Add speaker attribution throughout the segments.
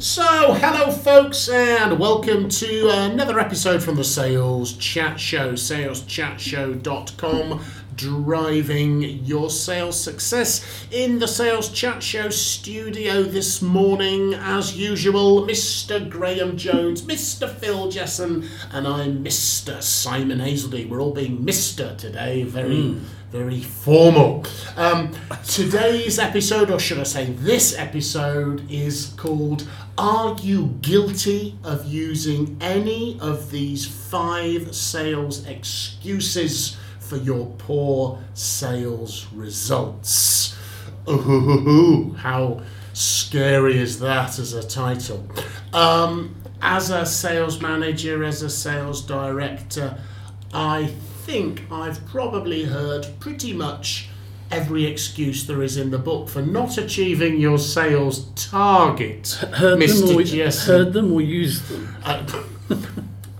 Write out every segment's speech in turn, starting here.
Speaker 1: So, hello, folks, and welcome to another episode from the Sales Chat Show, saleschatshow.com, driving your sales success. In the Sales Chat Show studio this morning, as usual, Mr. Graham Jones, Mr. Phil Jesson, and I'm Mr. Simon Hazeldine. We're all being Mr. today, very hmm. Very formal. Um, today's episode, or should I say this episode, is called Are You Guilty of Using Any of These Five Sales Excuses for Your Poor Sales Results? Ooh, how scary is that as a title? Um, as a sales manager, as a sales director, I think I've probably heard pretty much every excuse there is in the book for not achieving your sales target,
Speaker 2: Heard
Speaker 1: Mr.
Speaker 2: them, or, heard them or used them.
Speaker 1: I,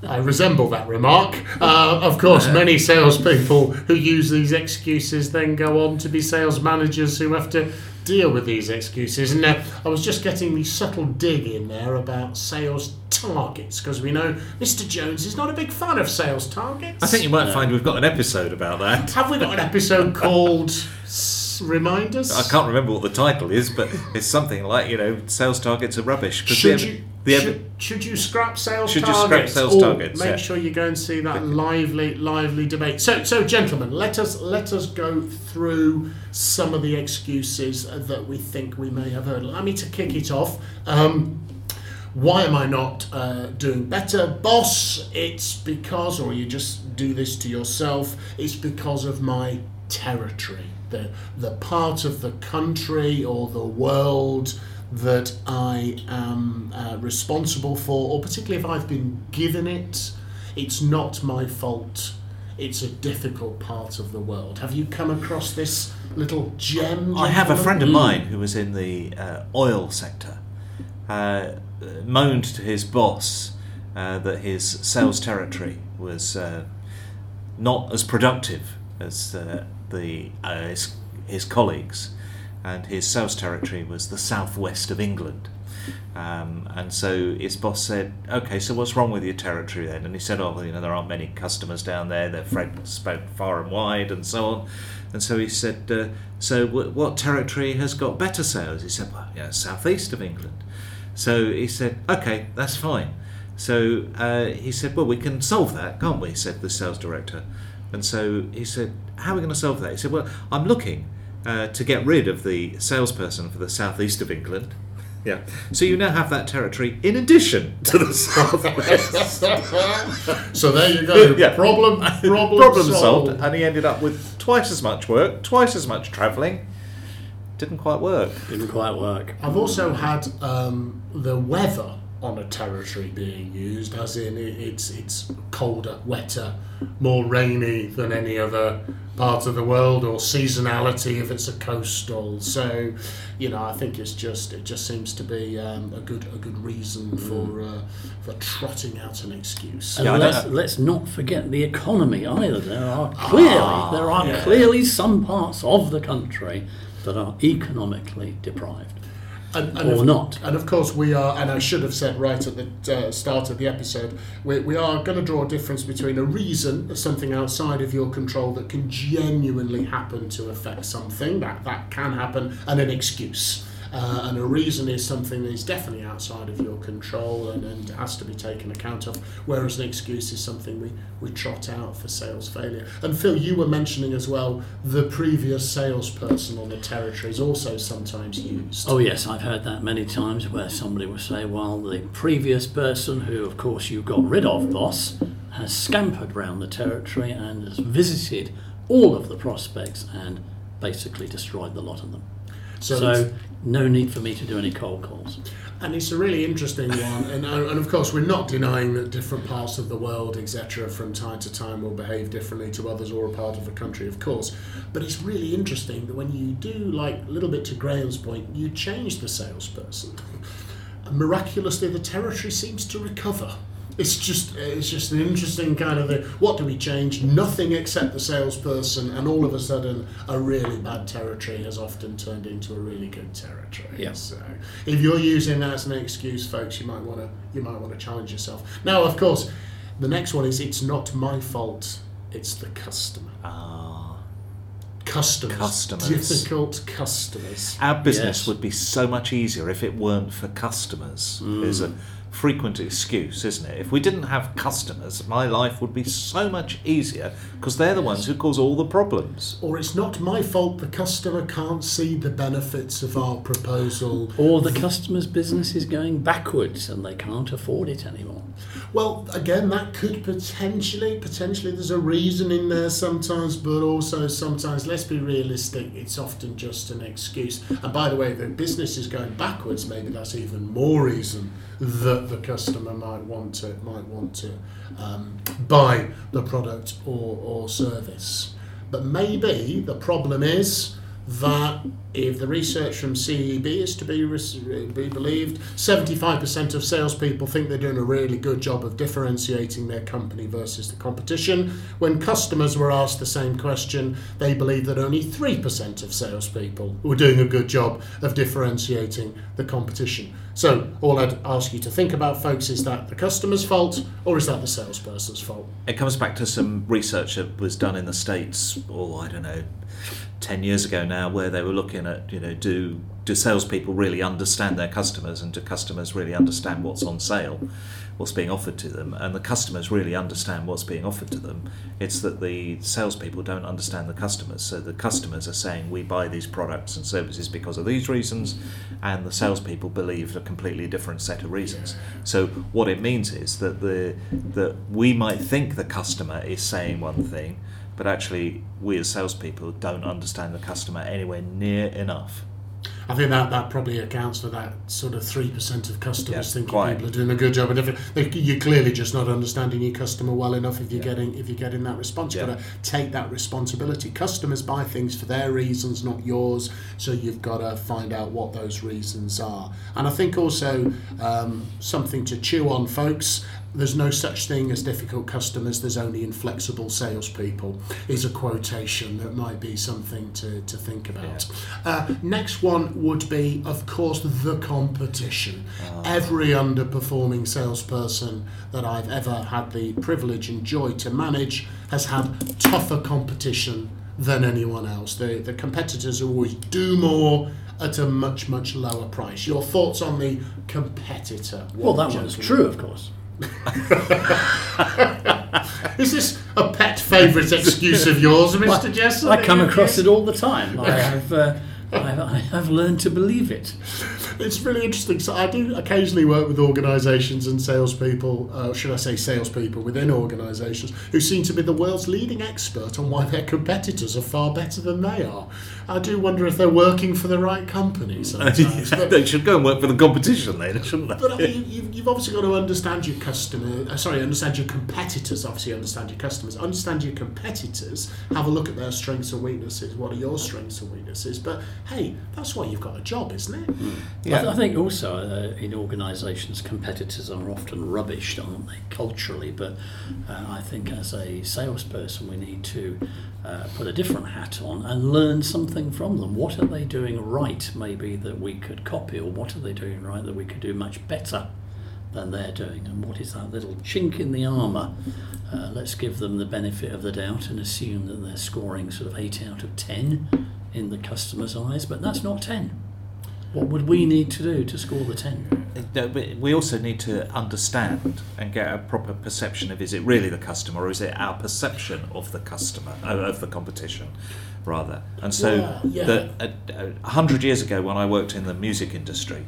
Speaker 1: I resemble that remark. Uh, of course, many salespeople who use these excuses then go on to be sales managers who have to deal with these excuses. And uh, I was just getting the subtle dig in there about sales targets because we know Mr. Jones is not a big fan of sales targets.
Speaker 3: I think you might find we've got an episode about that.
Speaker 1: Have we got an episode called S- Reminders?
Speaker 3: I can't remember what the title is, but it's something like you know, sales targets are rubbish.
Speaker 1: Should
Speaker 3: the,
Speaker 1: you,
Speaker 3: the
Speaker 1: should, should you scrap sales
Speaker 3: Should you
Speaker 1: targets?
Speaker 3: scrap sales
Speaker 1: or
Speaker 3: targets,
Speaker 1: Make
Speaker 3: yeah.
Speaker 1: sure you go and see that lively, lively debate. So, so gentlemen, let us let us go through some of the excuses that we think we may have heard. Allow me to kick it off. Um, why am I not uh, doing better, boss? It's because, or you just do this to yourself. It's because of my territory, the the part of the country or the world that I am uh, responsible for, or particularly if I've been given it. It's not my fault. It's a difficult part of the world. Have you come across this little gem?
Speaker 3: I have a friend of mine who was in the uh, oil sector. Uh, moaned to his boss uh, that his sales territory was uh, not as productive as uh, the uh, his, his colleagues, and his sales territory was the southwest of England. Um, and so his boss said, "Okay, so what's wrong with your territory then?" And he said, "Oh, well, you know, there aren't many customers down there. They're spread spread far and wide, and so on." And so he said, uh, "So w- what territory has got better sales?" He said, "Well, know, southeast of England." So he said, "Okay, that's fine." So uh, he said, "Well, we can solve that, can't we?" Said the sales director. And so he said, "How are we going to solve that?" He said, "Well, I'm looking uh, to get rid of the salesperson for the southeast of England." Yeah. So you now have that territory in addition to the southwest.
Speaker 1: so there you go.
Speaker 3: Yeah.
Speaker 1: Problem, problem,
Speaker 3: Problem
Speaker 1: solved.
Speaker 3: solved. And he ended up with twice as much work, twice as much travelling. Didn't quite work.
Speaker 2: Didn't quite work.
Speaker 1: I've also had um, the weather on a territory being used, as in it's it's colder, wetter, more rainy than any other part of the world, or seasonality if it's a coastal. So, you know, I think it's just it just seems to be um, a good a good reason for uh, for trotting out an excuse.
Speaker 2: And
Speaker 3: Yeah,
Speaker 2: let's, let's not forget the economy either. There are clearly
Speaker 3: Ah,
Speaker 2: there are
Speaker 1: yeah.
Speaker 2: clearly some parts of the country that are economically deprived.
Speaker 1: And, and
Speaker 2: or
Speaker 1: of,
Speaker 2: not.
Speaker 1: And of course, we are, and I should have said right at the uh, start of the episode, we, we are going to draw a difference between a reason, something outside of your control that can genuinely happen to affect something, that, that can happen, and an excuse. Uh, and a reason is something that is definitely outside of your control and, and has to be taken account of, whereas an excuse is something we, we trot out for sales failure. And Phil, you were mentioning as well the previous salesperson on the territory is also sometimes used.
Speaker 2: Oh yes, I've heard that many times where somebody will say, "Well, the previous person, who of course you got rid of, boss, has scampered round the territory and has visited all of the prospects and basically destroyed the lot of them."
Speaker 1: So,
Speaker 2: So, no need for me to do any cold calls.
Speaker 1: and it's a really interesting one. And, uh, and of course, we're not denying that different parts of the world, etc., from time to time will behave differently to others or a part of a country, of course. But it's really interesting that when you do, like a little bit to Graham's point, you change the salesperson. Miraculously, the territory seems to recover. It's just, it's just an interesting kind of thing. What do we change? Nothing except the salesperson, and all of a sudden, a really bad territory has often turned into a really good territory.
Speaker 2: Yeah.
Speaker 1: So, if you're using that as an excuse, folks, you might want to, you might want to challenge yourself. Now, of course, the next one is it's not my fault. It's the customer.
Speaker 3: Ah.
Speaker 1: Customers.
Speaker 3: Customers.
Speaker 1: Difficult customers.
Speaker 3: Our business
Speaker 2: Yes.
Speaker 3: would be so much easier if it weren't for customers. Is a frequent excuse, isn't it? If we didn't have customers, my life would be so much easier because they're the ones who cause all the problems.
Speaker 1: Or it's not my fault the customer can't see the benefits of our proposal.
Speaker 2: Or the customer's business is going backwards and they can't afford it anymore.
Speaker 1: Well, again, that could potentially, potentially, there's a reason in there sometimes, but also sometimes, let's be realistic, it's often just an excuse. And by the way, the business is going backwards. Maybe that's even more reason that the customer might want to might want to um, buy the product or, or service. But maybe the problem is that if the research from CEB is to be, be believed, 75% of salespeople think they're doing a really good job of differentiating their company versus the competition. When customers were asked the same question, they believe that only 3% of salespeople were doing a good job of differentiating the competition. So, all I'd ask you to think about, folks, is that the customer's fault or is that the salesperson's fault?
Speaker 3: It comes back to some research that was done in the States, or I don't know, 10 years ago now, where they were looking at, you know, do, do salespeople really understand their customers and do customers really understand what's on sale, what's being offered to them? And the customers really understand what's being offered to them. It's that the salespeople don't understand the customers. So the customers are saying, we buy these products and services because of these reasons, and the salespeople believe a completely different set of reasons. So what it means is that the that we might think the customer is saying one thing, but actually we as salespeople don't understand the customer anywhere near enough.
Speaker 1: I think that, that probably accounts for that sort of three percent of customers
Speaker 3: Yeah,
Speaker 1: thinking
Speaker 3: quite.
Speaker 1: people are doing a good job, and if they, you're clearly just not understanding your customer well enough. If you're getting if you're getting that response, you've
Speaker 3: Yeah.
Speaker 1: got to take that responsibility. Customers buy things for their reasons, not yours. So you've got to find out what those reasons are. And I think also um, something to chew on, folks. There's no such thing as difficult customers. There's only inflexible salespeople. Is a quotation that might be something to, to think about. Uh, next one would be, of course, the competition. Every underperforming salesperson that I've ever had the privilege and joy to manage has had tougher competition than anyone else. The, the competitors always do more at a much, much lower price. Your thoughts on the competitor?
Speaker 2: Well, that one's true, of course.
Speaker 1: Is this a pet favourite excuse of yours, Mr. Jesson?
Speaker 2: I come across it all the time. I have, uh, I, have learned to believe it.
Speaker 1: It's really interesting. So I do occasionally work with organisations and salespeople, uh, should I say salespeople within organisations, who seem to be the world's leading expert on why their competitors are far better than they are. I do wonder if they're working for the right company sometimes. but,
Speaker 3: they should go and work for the competition then, shouldn't they?
Speaker 1: but I mean, you, you've, you've obviously got to understand your customer. Uh, sorry, understand your competitors. Obviously, understand your customers. Understand your competitors. Have a look at their strengths and weaknesses. What are your strengths and weaknesses? But hey, that's why you've got a job, isn't it?
Speaker 2: I, th- I think also uh, in organisations, competitors are often rubbished, aren't they, culturally? But uh, I think as a salesperson, we need to uh, put a different hat on and learn something from them. What are they doing right, maybe that we could copy, or what are they doing right that we could do much better? Than they're doing, and what is that little chink in the armour? Uh, let's give them the benefit of the doubt and assume that they're scoring sort of 8 out of 10 in the customer's eyes, but that's not 10. What would we need to do to score the 10?
Speaker 3: We also need to understand and get a proper perception of is it really the customer or is it our perception of the customer uh, of the competition rather and so
Speaker 1: Yeah, yeah.
Speaker 3: the, a, a hundred years ago when I worked in the music industry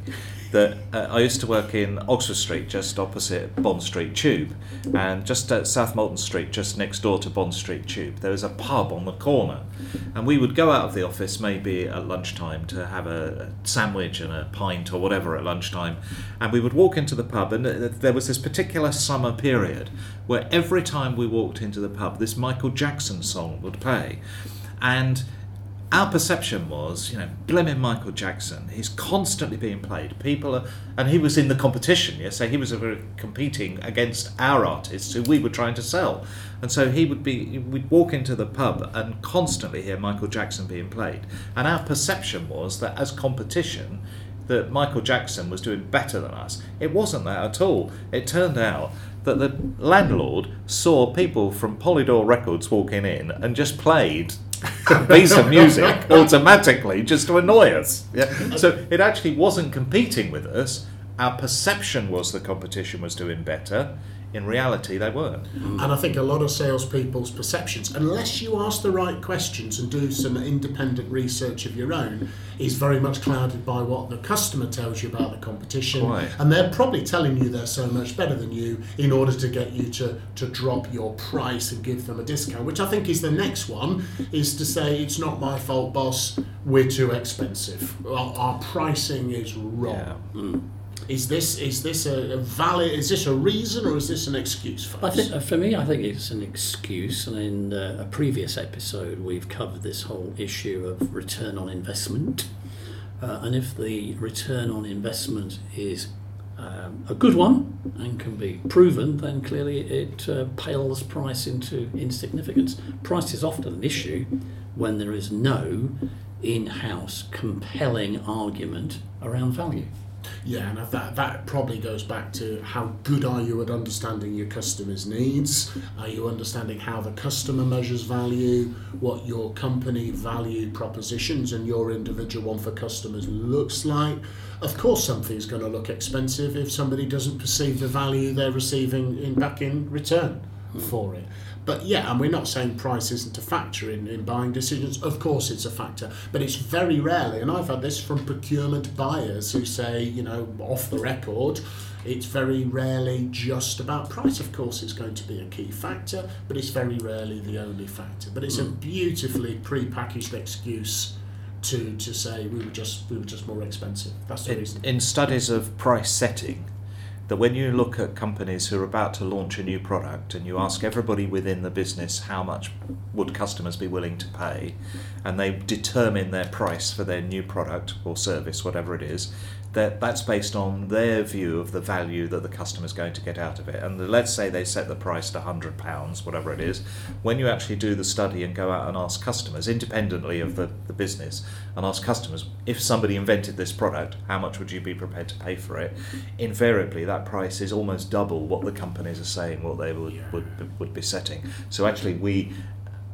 Speaker 3: that uh, I used to work in Oxford Street, just opposite Bond Street Tube, and just at South Molton Street, just next door to Bond Street Tube, there was a pub on the corner, and we would go out of the office maybe at lunchtime to have a, sandwich and a pint or whatever at lunchtime, and we would walk into the pub, and uh, there was this particular summer period where every time we walked into the pub, this Michael Jackson song would play, and our perception was, you know, blimmin' Michael Jackson. He's constantly being played. People are, and he was in the competition. Yes, so he was competing against our artists who we were trying to sell, and so he would be. We'd walk into the pub and constantly hear Michael Jackson being played, and our perception was that as competition, that Michael Jackson was doing better than us. It wasn't that at all. It turned out that the landlord saw people from Polydor Records walking in and just played piece of music automatically just to annoy us. Yeah. So it actually wasn't competing with us. Our perception was the competition was doing better. In reality, they weren't. Mm.
Speaker 1: And I think a lot of salespeople's perceptions, unless you ask the right questions and do some independent research of your own, is very much clouded by what the customer tells you about the competition.
Speaker 3: Quite.
Speaker 1: And they're probably telling you they're so much better than you in order to get you to, to drop your price and give them a discount, which I think is the next one, is to say, it's not my fault, boss, we're too expensive. Our, our pricing is wrong.
Speaker 3: Yeah. Mm.
Speaker 1: Is this is this a, a valid? Is this a reason or is this an excuse for
Speaker 2: I think, for me, I think it's an excuse, and in uh, a previous episode, we've covered this whole issue of return on investment. Uh, and if the return on investment is um, a good one and can be proven, then clearly it uh, pales price into insignificance. Price is often an issue when there is no in house compelling argument around value.
Speaker 1: Yeah, and that that probably goes back to how good are you at understanding your customers' needs? Are you understanding how the customer measures value? What your company value propositions and your individual one for customers looks like? Of course, something's going to look expensive if somebody doesn't perceive the value they're receiving in back in return for it. But yeah, and we're not saying price isn't a factor in, in buying decisions. Of course, it's a factor, but it's very rarely, and I've had this from procurement buyers who say, you know, off the record, it's very rarely just about price. Of course, it's going to be a key factor, but it's very rarely the only factor. But it's a hmm. beautifully pre-packaged excuse to to say we were just we were just more expensive. That's the
Speaker 3: In,
Speaker 1: reason.
Speaker 3: in studies of price setting, that when you look at companies who are about to launch a new product and you ask everybody within the business how much would customers be willing to pay, and they determine their price for their new product or service, whatever it is, that that's based on their view of the value that the customer is going to get out of it. And let's say they set the price to hundred pounds, whatever it is. When you actually do the study and go out and ask customers, independently of the, the business, and ask customers if somebody invented this product, how much would you be prepared to pay for it? Invariably, that price is almost double what the companies are saying what they would would, would be setting. So actually, we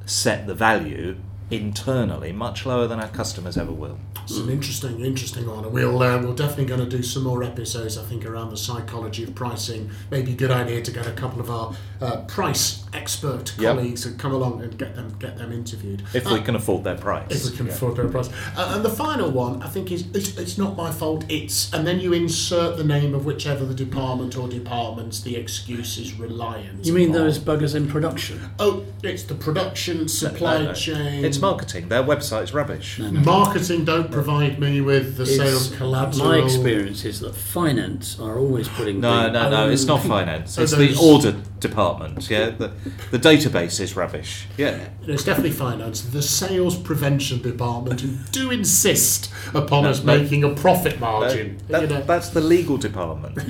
Speaker 3: set the value internally much lower than our customers ever will.
Speaker 1: It's an interesting, interesting one, we'll uh, we're definitely going to do some more episodes. I think around the psychology of pricing. Maybe a good idea to get a couple of our uh, price expert
Speaker 3: Yep.
Speaker 1: colleagues and come along and get them get them interviewed.
Speaker 3: If
Speaker 1: Uh,
Speaker 3: we can afford their price.
Speaker 1: if we can
Speaker 3: Yeah.
Speaker 1: afford their price. Uh, and the final one, I think, is it's, it's not my fault. It's and then you insert the name of whichever the department or departments the excuse is reliant.
Speaker 2: You mean
Speaker 1: upon.
Speaker 2: those buggers in production?
Speaker 1: Oh, it's the production supply
Speaker 3: No, no.
Speaker 1: chain.
Speaker 3: It's marketing. Their website's rubbish.
Speaker 1: Marketing don't provide me with the
Speaker 2: It's-
Speaker 1: sales collateral.
Speaker 2: My experience is that finance are always putting
Speaker 3: No, no, no. It's not finance. It's the
Speaker 1: those-
Speaker 3: audit department. Yeah, the the database is rubbish. Yeah,
Speaker 1: It's definitely finance. The sales prevention department who do insist upon
Speaker 3: No,
Speaker 1: us
Speaker 3: no.
Speaker 1: making a profit
Speaker 3: That-
Speaker 1: margin.
Speaker 3: that-
Speaker 1: you know.
Speaker 3: that's the legal department.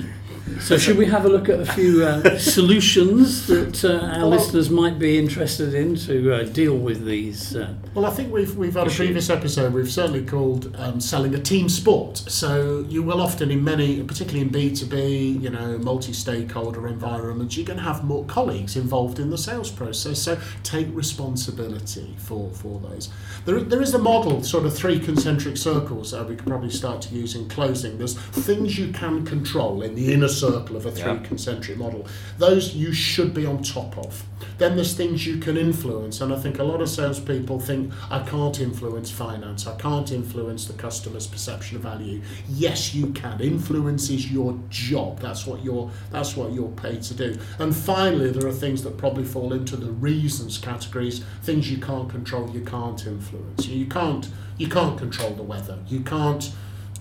Speaker 2: So, should we have a look at a few uh, solutions that uh, our
Speaker 1: Well-
Speaker 2: listeners might be interested in to uh, deal with these?
Speaker 1: Well, I think we've we've had a previous episode. We've certainly called um, selling a team sport. So you will often, in many, particularly in B two B, you know, multi-stakeholder environments, you're going to have more colleagues involved in the sales process. So take responsibility for for those. There, there is a model, sort of three concentric circles that we could probably start to use in closing. There's things you can control in the inner circle of a three
Speaker 3: Yeah.
Speaker 1: concentric model. Those you should be on top of. Then there's things you can influence, and I think a lot of salespeople think I can't influence finance, I can't influence the customer's perception of value. Yes, you can. Influence is your job. That's what you're. That's what you're paid to do. And finally, there are things that probably fall into the reasons categories. Things you can't control, you can't influence. You can't. You can't control the weather. You can't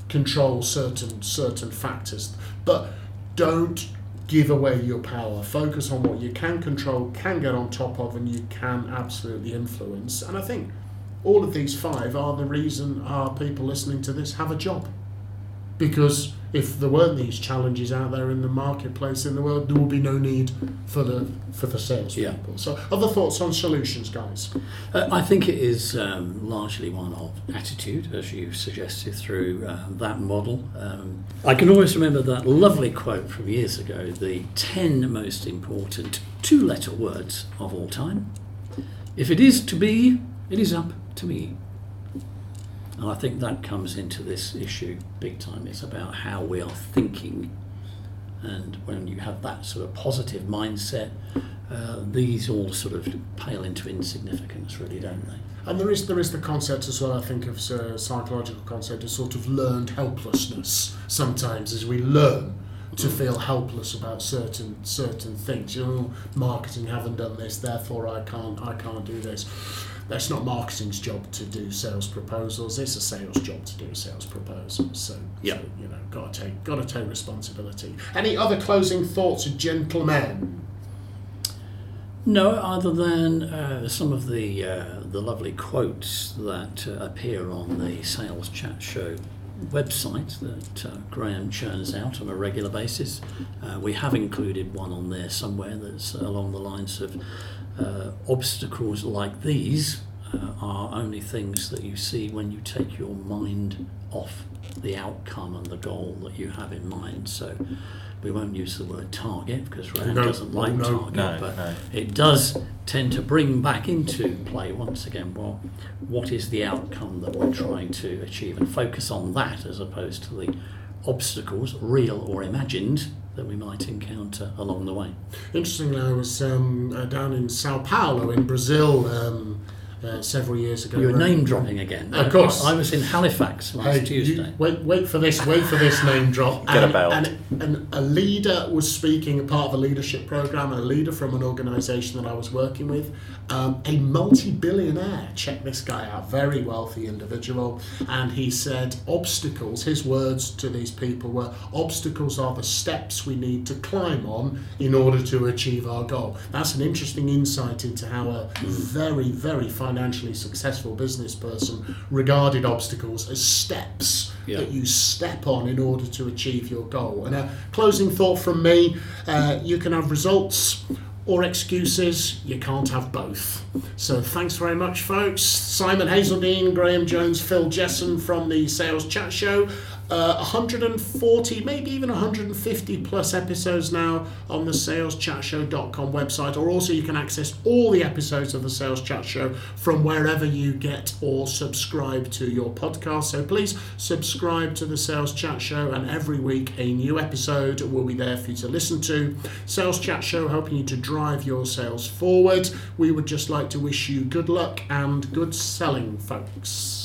Speaker 1: control certain certain factors, but don't give away your power. Focus on what you can control, can get on top of, and you can absolutely influence. And I think all of these five are the reason our people listening to this have a job. Because if there weren't these challenges out there in the marketplace in the world, there would be no need for the for the salespeople.
Speaker 2: Yeah.
Speaker 1: So, other thoughts on solutions, guys?
Speaker 2: Uh, I think it is um, largely one of attitude, as you suggested through uh, that model. Um, I can always remember that lovely quote from years ago the 10 most important two letter words of all time. If it is to be, it is up to me. And I think that comes into this issue big time. It's about how we are thinking. And when you have that sort of positive mindset, uh, these all sort of pale into insignificance, really, don't they?
Speaker 1: And there is there is the concept as well. I think of uh, psychological concept of sort of learned helplessness. Sometimes as we learn to feel helpless about certain certain things. You know, marketing haven't done this, therefore I can't I can't do this. That's not marketing's job to do sales proposals. It's a sales job to do sales proposals. So,
Speaker 2: Yeah.
Speaker 1: so you know, got to take got to take responsibility. Any other closing thoughts, gentlemen?
Speaker 2: No, other than uh, some of the uh, the lovely quotes that uh, appear on the Sales Chat Show website that uh, Graham churns out on a regular basis. Uh, we have included one on there somewhere that's along the lines of uh, obstacles like these uh, are only things that you see when you take your mind off the outcome and the goal that you have in mind. So we won't use the word target because Graham
Speaker 1: No,
Speaker 2: doesn't like
Speaker 1: no,
Speaker 2: target,
Speaker 3: no,
Speaker 2: but it does tend to bring back into play once again well what is the outcome that we're trying to achieve and focus on that as opposed to the obstacles real or imagined that we might encounter along the way.
Speaker 1: Interestingly, I was um, uh, down in Sao Paulo in Brazil um, uh, several years ago.
Speaker 2: you were
Speaker 1: where-
Speaker 2: name dropping again
Speaker 1: Of course.
Speaker 2: I was in Halifax last
Speaker 1: Hey, you-
Speaker 2: Tuesday
Speaker 1: wait, wait for this. Wait for this name drop.
Speaker 3: Get a
Speaker 1: and,
Speaker 3: belt.
Speaker 1: And, and a leader was speaking, a part of a leadership program, a leader from an organisation that I was working with, um, a multi-billionaire. Check this guy out, very wealthy individual, and he said, "Obstacles." His words to these people were, "Obstacles are the steps we need to climb on in order to achieve our goal." That's an interesting insight into how a very, very financially successful business person regarded obstacles as steps
Speaker 2: Yeah.
Speaker 1: that you step on in order to achieve your goal. And a closing thought from me uh, you can have results or excuses, you can't have both. So thanks very much, folks. Simon Hazeldine, Graham Jones, Phil Jesson from the Sales Chat Show. Uh, 140, maybe even 150 plus episodes now on the saleschatshow.com website, or also you can access all the episodes of the Sales Chat Show from wherever you get or subscribe to your podcast. So please subscribe to the Sales Chat Show, and every week a new episode will be there for you to listen to. Sales Chat Show helping you to drive your sales forward. We would just like to wish you good luck and good selling, folks.